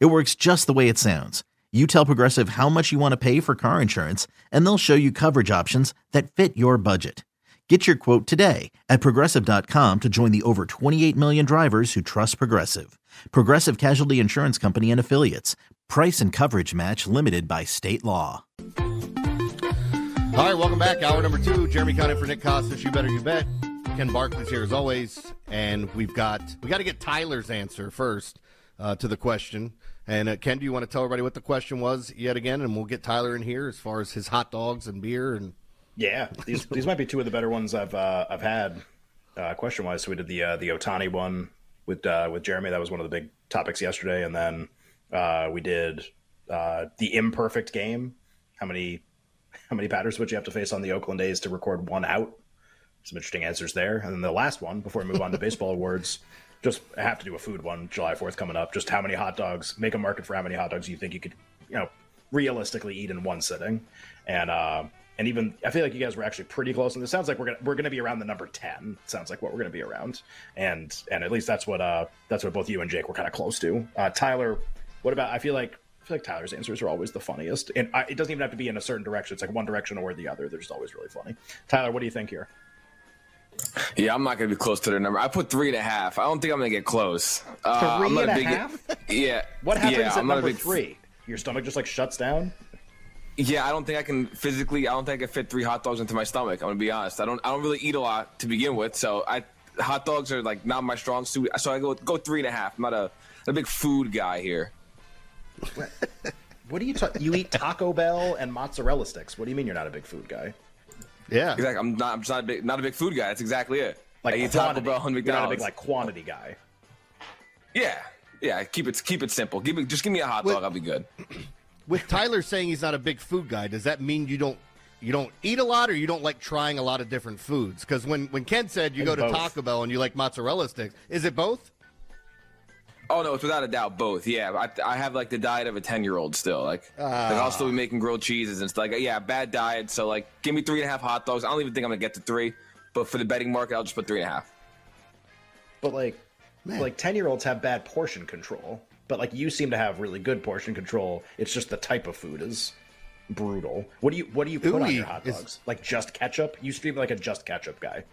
It works just the way it sounds. You tell Progressive how much you want to pay for car insurance, and they'll show you coverage options that fit your budget. Get your quote today at progressive.com to join the over 28 million drivers who trust Progressive. Progressive Casualty Insurance Company and Affiliates. Price and coverage match limited by state law. All right, welcome back. Hour number two. Jeremy Conning for Nick Kostos. You better you bet. Ken Barkley's here as always, and we've got we got to get Tyler's answer first uh, to the question. And uh, Ken, do you want to tell everybody what the question was yet again, and we'll get Tyler in here as far as his hot dogs and beer and. Yeah, these these might be two of the better ones I've uh, I've had uh, question wise. So we did the uh, the Ohtani one with uh, with Jeremy. That was one of the big topics yesterday, and then uh, we did uh, the imperfect game. How many how many batters would you have to face on the Oakland A's to record one out? Some interesting answers there. And then the last one before we move on to baseball awards. Just have to do a food one July Fourth coming up. Just how many hot dogs? Make a market for how many hot dogs you think you could you know realistically eat in one sitting, and. uh and even I feel like you guys were actually pretty close. And it sounds like we're gonna we're gonna be around the number ten. Sounds like what we're gonna be around, and and at least that's what uh that's what both you and Jake were kind of close to. Uh, Tyler, what about? I feel like I feel like Tyler's answers are always the funniest, and I, it doesn't even have to be in a certain direction. It's like one direction or the other. They're just always really funny. Tyler, what do you think here? Yeah, I'm not going to be close to their number. I put three and a half. I don't think I'm going to get close. Uh, three I'm and a big, half? Yeah. What happens yeah, at I'm number big, three? Your stomach just like shuts down. Yeah, I don't think I can physically. I don't think I can fit three hot dogs into my stomach. I'm gonna be honest. I don't. I don't really eat a lot to begin with, so I hot dogs are like not my strong suit. So I go go three and a half. I'm not a a big food guy here. What do you ta- you eat Taco Bell and mozzarella sticks? What do you mean you're not a big food guy? Yeah, exactly. I'm not. I'm just not a big not a big food guy. That's exactly it. Like I eat quantity. Taco Bell and You're not a big like quantity guy. Yeah, yeah. Keep it keep it simple. Give me just give me a hot What- dog. I'll be good. with Tyler saying he's not a big food guy, does that mean you don't you don't eat a lot or you don't like trying a lot of different foods? Because when when Ken said you It's go to both. Taco Bell and you like mozzarella sticks, is it both? Oh no, it's without a doubt both. Yeah, I, I have like the diet of a ten year old still. Like, like I'll still be ah. making grilled cheeses and stuff. Like, yeah, bad diet. So like, give me three and a half hot dogs. I don't even think I'm gonna get to three, but for the betting market, I'll just put three and a half. But like, like ten year olds have bad portion control. But like you seem to have really good portion control. It's just the type of food is brutal. What do you what do you put on Ooey your hot is- dogs? Like just ketchup? You stream like a just ketchup guy.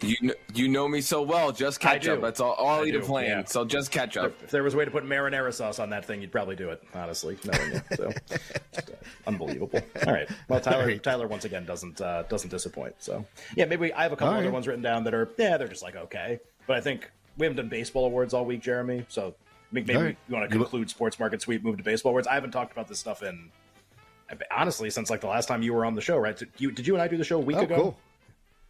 You kn- you know me so well. Just ketchup. That's all. All I I'll eat a do, plain. yeah. So just ketchup. If there was a way to put marinara sauce on that thing, you'd probably do it. Honestly, knowing you, so just, uh, unbelievable. All right, well, Tyler, Tyler once again doesn't uh, doesn't disappoint. So yeah, maybe we, I have a couple All other right. ones written down that are yeah, they're just like okay. But I think we haven't done baseball awards all week, Jeremy. So maybe All right. you want to conclude sports market sweep, move to baseball awards. I haven't talked about this stuff in honestly since like the last time you were on the show, right? Did you, did you and I do the show a week Oh, ago? cool.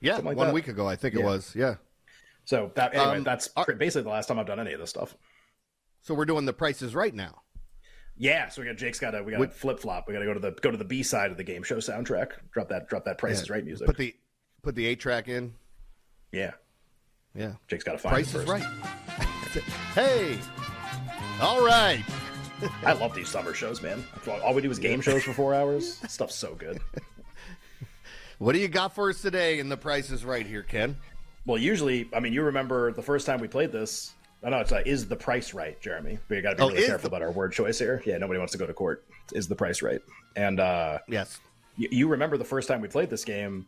Yeah, like one that. week ago, I think it was. Yeah. So that anyway, Um, that's are- basically the last time I've done any of this stuff. So we're doing the prices right now. Yeah, so we got Jake's got to we got to flip flop. We got to go to the go to the B side of the game show soundtrack. Drop that drop that Price is Yeah. Right music. Put the put the eight track in. yeah, Yeah. Jake's got to find Price it is right. hey. All right. I love these summer shows, man. All we do is game shows for four hours. Stuff's so good. What do you got for us today in the Price is Right here, Ken? Well, usually, I mean, you remember the first time we played this. I know it's uh, is the price right, Jeremy? We got to be Oh, really careful the- about our word choice here. Yeah, nobody wants to go to court. Is the price right? And uh, Yes. you, you remember the first time we played this game?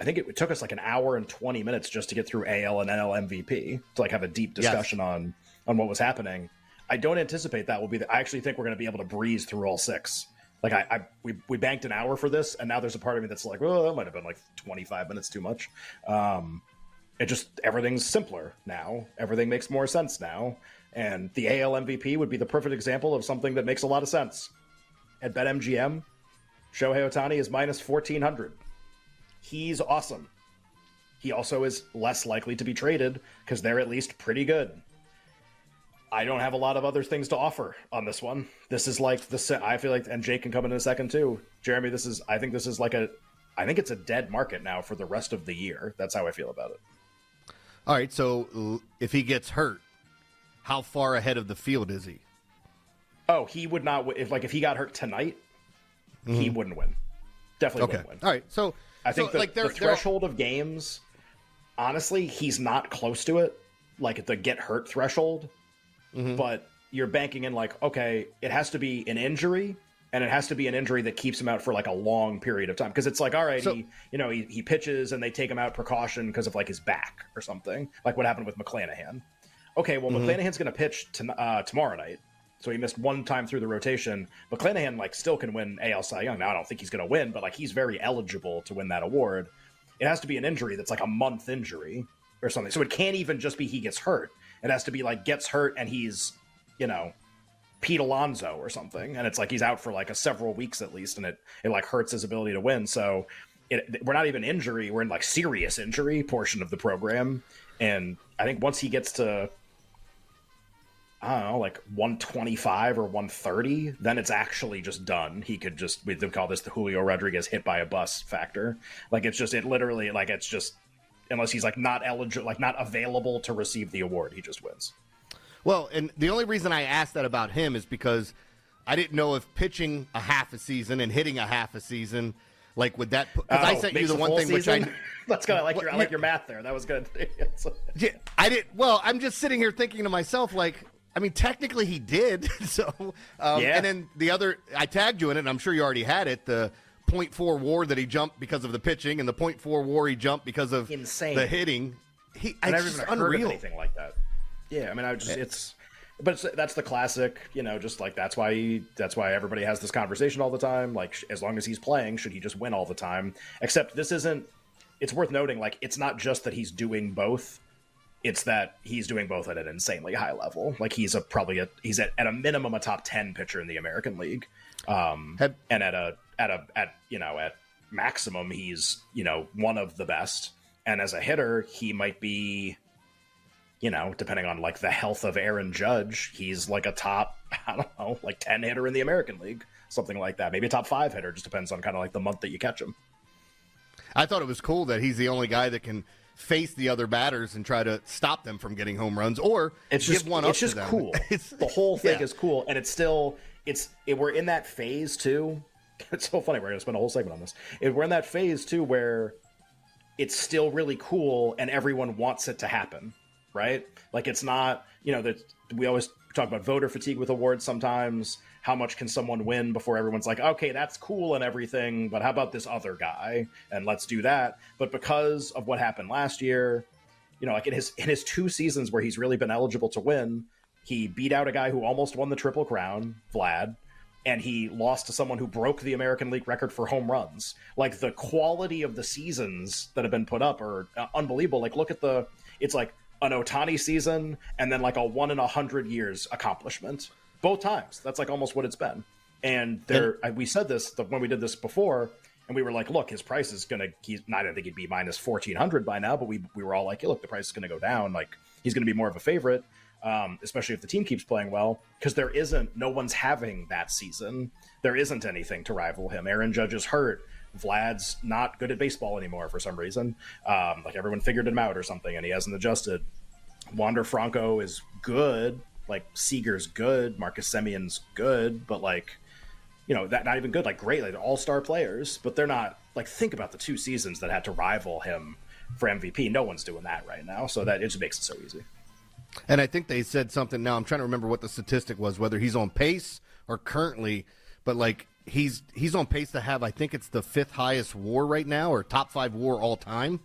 I think it took us like an hour and twenty minutes just to get through AL and NL MVP to like have a deep Yes. discussion on on what was happening. I don't anticipate that will be. The, I actually think we're going to be able to breeze through all six. Like I, I we, we banked an hour for this, and now there's a part of me that's like, well, that might have been like 25 minutes too much. Um, it just everything's simpler now. Everything makes more sense now, and the AL MVP would be the perfect example of something that makes a lot of sense. At BetMGM, Shohei Ohtani is minus 1400. He's awesome. He also is less likely to be traded because they're at least pretty good. I don't have a lot of other things to offer on this one. This is like the I feel like, and Jake can come in, in a second too. Jeremy, this is I think this is like a, I think it's a dead market now for the rest of the year. That's how I feel about it. All right, so if he gets hurt, how far ahead of the field is he? Oh, he would not. If like if he got hurt tonight, mm-hmm. he wouldn't win. Definitely okay. wouldn't win. All right, so I think so, the, like the threshold of games. Honestly, he's not close to it. Like the get hurt threshold mm-hmm. but you're banking in like, okay, it has to be an injury and it has to be an injury that keeps him out for like a long period of time. Because it's like all right so, he you know he, he pitches and they take him out precaution because of like his back or something like what happened with mcclanahan. Okay well mm-hmm. mcclanahan's going to pitch to, uh, tomorrow night so he missed one time through the rotation. Mcclanahan like still can win al cy young. Now i don't think he's going to win but like he's very eligible to win that award. It has to be an injury that's like a month injury or something. So it can't even just be he gets hurt it has to be like gets hurt and he's, you know, Pete Alonso or something, and it's like he's out for like a several weeks at least, and it it like hurts his ability to win. So it, we're not even injury; we're in like serious injury portion of the program, and I think once he gets to I don't know, like 125 or 130, then it's actually just done. He could just, we call this the Julio Rodriguez hit by a bus factor. Like it's just, it literally, like it's just unless he's like not eligible, like not available to receive the award. He just wins. Well, and the only reason I asked that about him is because I didn't know if pitching a half a season and hitting a half a season, like would that? Because oh, I sent you the, one thing season? which I. That's good. I like your I like your math there. That was good. yeah, I did. Well, I'm just sitting here thinking to myself, like, I mean, technically he did. So, um, yeah. And then the other, I tagged you in it. and I'm sure you already had it. The 0.4 WAR that he jumped because of the pitching, and the 0.4 WAR he jumped because of insane the hitting. He, I never even heard of anything like that. Yeah, I mean, I just it's, but it's, that's the classic, you know, just like that's why he, that's why everybody has this conversation all the time. Like, as long as he's playing, should he just win all the time? Except this isn't. It's worth noting, like, it's not just that he's doing both. It's that he's doing both at an insanely high level. Like he's a probably a he's at, at a minimum a top ten pitcher in the American League, um, Have, and at a at a at you know at maximum he's you know one of the best. And as a hitter he might be you know depending on like the health of aaron judge he's like a top i don't know like 10 hitter in the american league something like that. Maybe a top five hitter just depends on kind of like the month that you catch him. I thought it was cool that he's the only guy that can face the other batters and try to stop them from getting home runs or it's just one it's just cool. It's the whole thing yeah. is cool and it's still it's it, we're in that phase too it's so funny. We're going to spend a whole segment on this. We're in that phase too where it's still really cool and everyone wants it to happen, right? Like it's not, you know, that we always talk about voter fatigue with awards sometimes. How much can someone win before everyone's like, okay, that's cool and everything, but how about this other guy? And let's do that. But because of what happened last year, you know, like in his in his two seasons where he's really been eligible to win, he beat out a guy who almost won the triple crown, Vlad and he lost to someone who broke the American League record for home runs. Like the quality of the seasons that have been put up are uh, unbelievable. Like look at the it's like an Ohtani season and then like a one in a hundred years accomplishment. Both times. That's like almost what it's been. And there, and, we said this the, when we did this before, and we were like, "Look, his price is gonna." He's not. I don't think he'd be minus fourteen hundred by now, but we we were all like, "Look, the price is gonna go down. Like he's gonna be more of a favorite." Um, especially if the team keeps playing well, because there isn't, no one's having that season. There isn't anything to rival him. Aaron Judge is hurt. Vlad's not good at baseball anymore for some reason. Um, like everyone figured him out or something, and he hasn't adjusted. Wander Franco is good. Like Seager's good. Marcus Semien's good, but like, you know, that not even good. Like great, like all star players, but they're not. Like think about the two seasons that had to rival him for MVP. No one's doing that right now, so that it just makes it so easy. And I think they said something now. I'm trying to remember what the statistic was, whether he's on pace or currently, but like he's he's on pace to have I think it's the fifth highest WAR right now or top five WAR all time.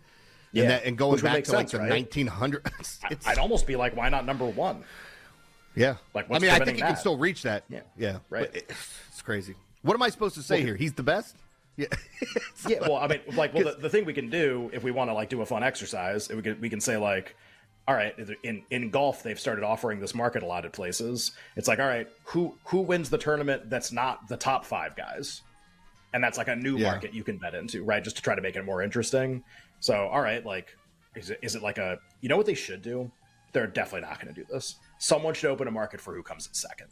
Yeah, and, that, and going back to sense, like the right? 1900s, I'd almost be like, why not number one? Yeah, like I mean, I think he can still reach that. Yeah, yeah, right. It, it's crazy. What am I supposed to say well, here? He's the best. Yeah, yeah. Well, I mean, like, well, the, the thing we can do if we want to like do a fun exercise, we can we can say like, all right, in in golf they've started offering this market a lot of places. It's like, all right, who who wins the tournament that's not the top five guys? And that's like a new yeah. market you can bet into, right? Just to try to make it more interesting. So, all right, like is it is it like a you know what they should do? They're definitely not going to do this. someone should open a market for who comes in second.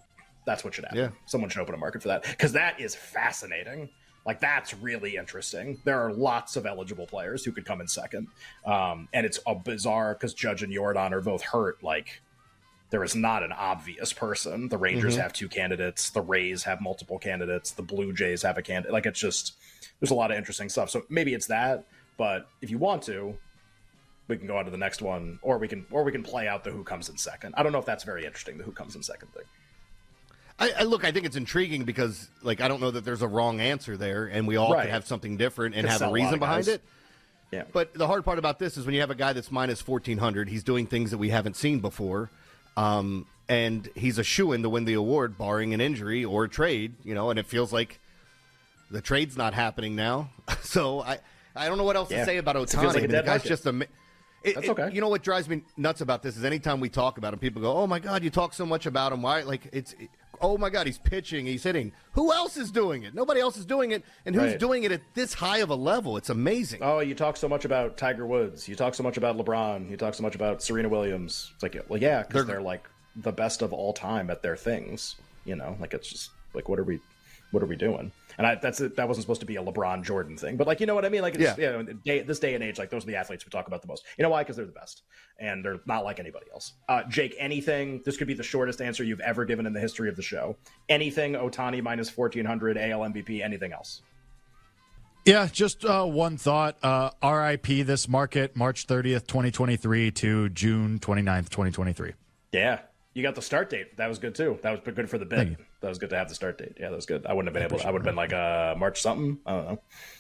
That's what should happen. Yeah. Someone should open a market for that because that is fascinating. Like that's really interesting. There are lots of eligible players who could come in second, um, and it's a bizarre because Judge and Yordan are both hurt. Like there is not an obvious person. The Rangers have two candidates. The Rays have multiple candidates. The Blue Jays have a candidate. Like it's just there's a lot of interesting stuff. So maybe it's that. But if you want to, we can go on to the next one, or we can or we can play out the who comes in second. I don't know if that's very interesting. The who comes in second thing. I, I look, I think it's intriguing because, like, I don't know that there's a wrong answer there, and we all Right. could have something different and have a reason behind it. Yeah. But the hard part about this is when you have a guy that's minus fourteen hundred, he's doing things that we haven't seen before, um, and he's a shoe in to win the award, barring an injury or a trade. You know, and it feels like the trade's not happening now. so I, I don't know what else Yeah. to say about Ohtani. like I mean, the guy's market. just a. It, That's it- okay. You know what drives me nuts about this is anytime we talk about him, people go, "Oh my God, you talk so much about him. Why?" Like it's, "Oh my God, he's pitching, he's hitting. Who else is doing it? Nobody else is doing it, and who's Right. doing it at this high of a level? It's amazing." Oh, you talk so much about Tiger Woods. You talk so much about LeBron. You talk so much about Serena Williams. It's like, well, yeah, because They're- they're, like the best of all time at their things. You know, like it's just like, what are we, what are we doing? And I, that's it. That wasn't supposed to be a LeBron Jordan thing, but like, you know what I mean? Like, it's, Yeah. yeah, you know, day, this day and age, like those are the athletes we talk about the most. You know why? Because they're the best, and they're not like anybody else. Uh, Jake, anything? This could be the shortest answer you've ever given in the history of the show. Anything? Ohtani minus fourteen hundred, AL MVP. Anything else? Yeah, just uh, one thought. Uh, RIP this market, March 30th, 2023 to June 29th, 2023. Yeah, you got the start date. That was good too. That was good for the bid. That was good to have the start date. Yeah, that was good. I wouldn't have been able. To, I would have been like uh March something. I don't know.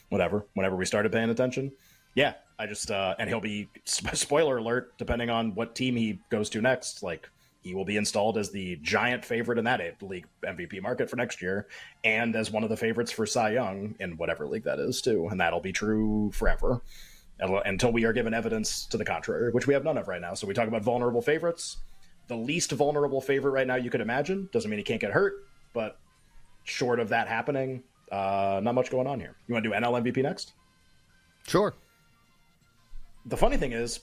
Whatever. Whenever we started paying attention. Yeah, I just uh and he'll be spoiler alert. Depending on what team he goes to next, like he will be installed as the giant favorite in that league MVP market for next year, and as one of the favorites for Cy Young in whatever league that is too, and that'll be true forever until we are given evidence to the contrary, which we have none of right now. So we talk about vulnerable favorites. The least vulnerable favorite right now you could imagine doesn't mean he can't get hurt, but short of that happening, uh, not much going on here. You want to do NL MVP next? Sure. The funny thing is,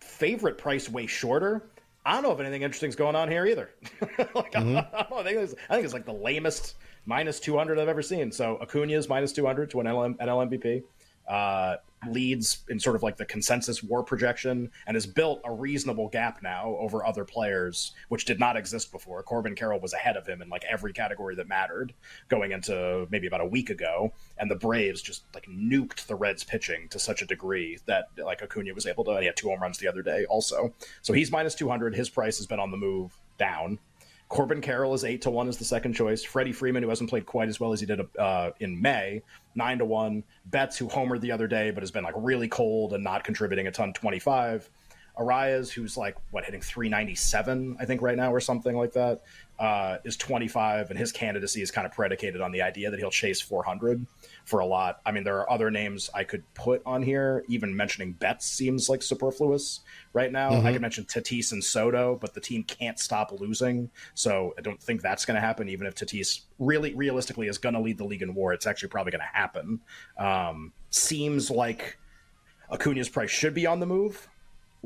favorite price way shorter. I don't know if anything interesting's going on here either. like, I, don't know, I, think it's, I think it's like the lamest minus 200 I've ever seen. So Acuna's minus 200 to an NL, NL MVP. Uh, leads in sort of like the consensus war projection and has built a reasonable gap now over other players, which did not exist before. Corbin Carroll was ahead of him in like every category that mattered going into maybe about a week ago. And the Braves just like nuked the Reds pitching to such a degree that like Acuna was able to, and he had two home runs the other day also. So he's minus 200. His price has been on the move down. Corbin Carroll is eight to one as the second choice. Freddie Freeman, who hasn't played quite as well as he did uh, in May, nine to one. Betts, who homered the other day but has been like really cold and not contributing a ton, twenty five. Arraez, who's like what hitting three ninety seven, I think right now or something like that, uh, is twenty five, and his candidacy is kind of predicated on the idea that he'll chase four hundred for a lot. I mean, there are other names I could put on here. Even mentioning Betts seems like superfluous right now. I could mention Tatis and Soto, but the team can't stop losing, so I don't think that's going to happen. Even if Tatis really, realistically, is going to lead the league in WAR, it's actually probably going to happen. Um, seems like Acuna's price should be on the move.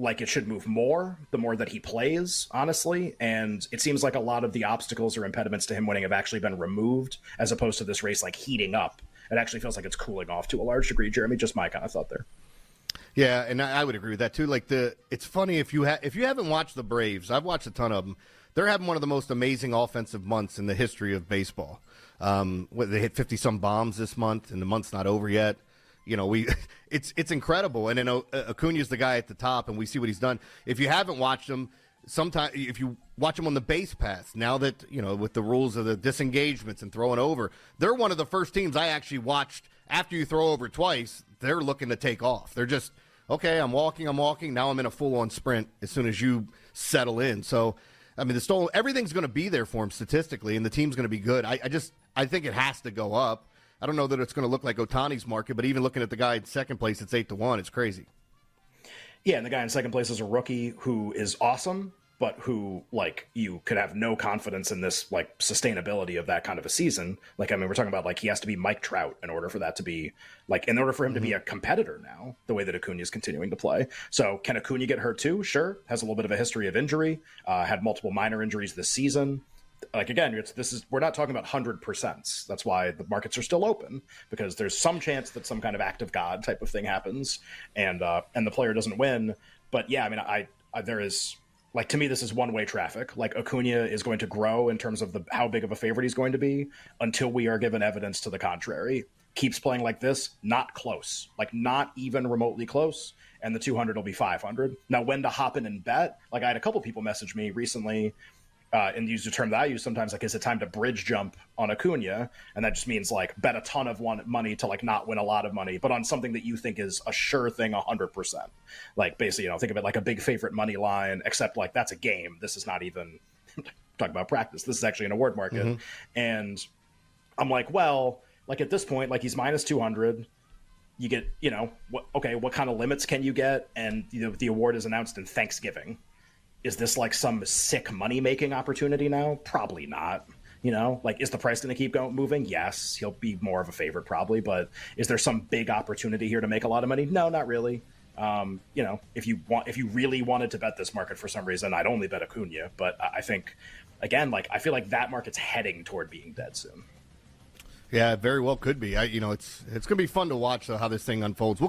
Like it should move more the more that he plays, honestly. And it seems like a lot of the obstacles or impediments to him winning have actually been removed, as opposed to this race like heating up. It actually feels like it's cooling off to a large degree. Jeremy, just my kind of thought there. Yeah, and I would agree with that too. Like the, it's funny if you ha- if you haven't watched the Braves, I've watched a ton of them. They're having one of the most amazing offensive months in the history of baseball. Um, they hit fifty some bombs this month, and the month's not over yet. You know, we it's it's incredible. And then uh, Acuna's the guy at the top, and we see what he's done. If you haven't watched him, sometimes if you watch him on the base paths, now that you know with the rules of the disengagements and throwing over, they're one of the first teams I actually watched. After you throw over twice, they're looking to take off. They're just okay. I'm walking. I'm walking. Now I'm in a full on sprint as soon as you settle in. So. I mean, the stolen everything's going to be there for him statistically, and the team's going to be good. I, I just I think it has to go up. I don't know that it's going to look like Ohtani's market, but even looking at the guy in second place, it's eight to one. It's crazy. Yeah, and the guy in second place is a rookie who is awesome, but who like you could have no confidence in this like sustainability of that kind of a season. Like I mean, we're talking about like he has to be Mike Trout in order for that to be like in order for him mm-hmm. to be mm-hmm. a competitor now. The way that Acuna is continuing to play. So can Acuna get hurt too? Sure, has a little bit of a history of injury. Uh, had multiple minor injuries this season. Like again, it's this is we're not talking about hundred percent. That's why the markets are still open because there's some chance that some kind of act of God type of thing happens and uh, and the player doesn't win. But yeah, I mean, I, I there is like to me this is one way traffic like acuna is going to grow in terms of the how big of a favorite he's going to be until we are given evidence to the contrary keeps playing like this not close like not even remotely close and the 200 will be 500 now when to hop in and bet like i had a couple people message me recently uh, and use the term that I use sometimes, like, is it time to bridge jump on Acuna? And that just means like bet a ton of one money to like not win a lot of money, but on something that you think is a sure thing, hundred percent. Like basically, you know, think of it like a big favorite money line, except like that's a game. This is not even talking about practice. This is actually an award market, mm-hmm. and I'm like, well, like at this point, like he's minus two hundred. You get, you know, what, okay, what kind of limits can you get? And you know, the award is announced in Thanksgiving is this like some sick money making opportunity now? Probably not. You know, like is the price going to keep going moving? Yes, he'll be more of a favorite probably, but is there some big opportunity here to make a lot of money? No, not really. Um, you know, if you want, if you really wanted to bet this market for some reason, I'd only bet Acuna. But I think, again, like I feel like that market's heading toward being dead soon. Yeah, very well could be. I, you know, it's it's going to be fun to watch how this thing unfolds. We'll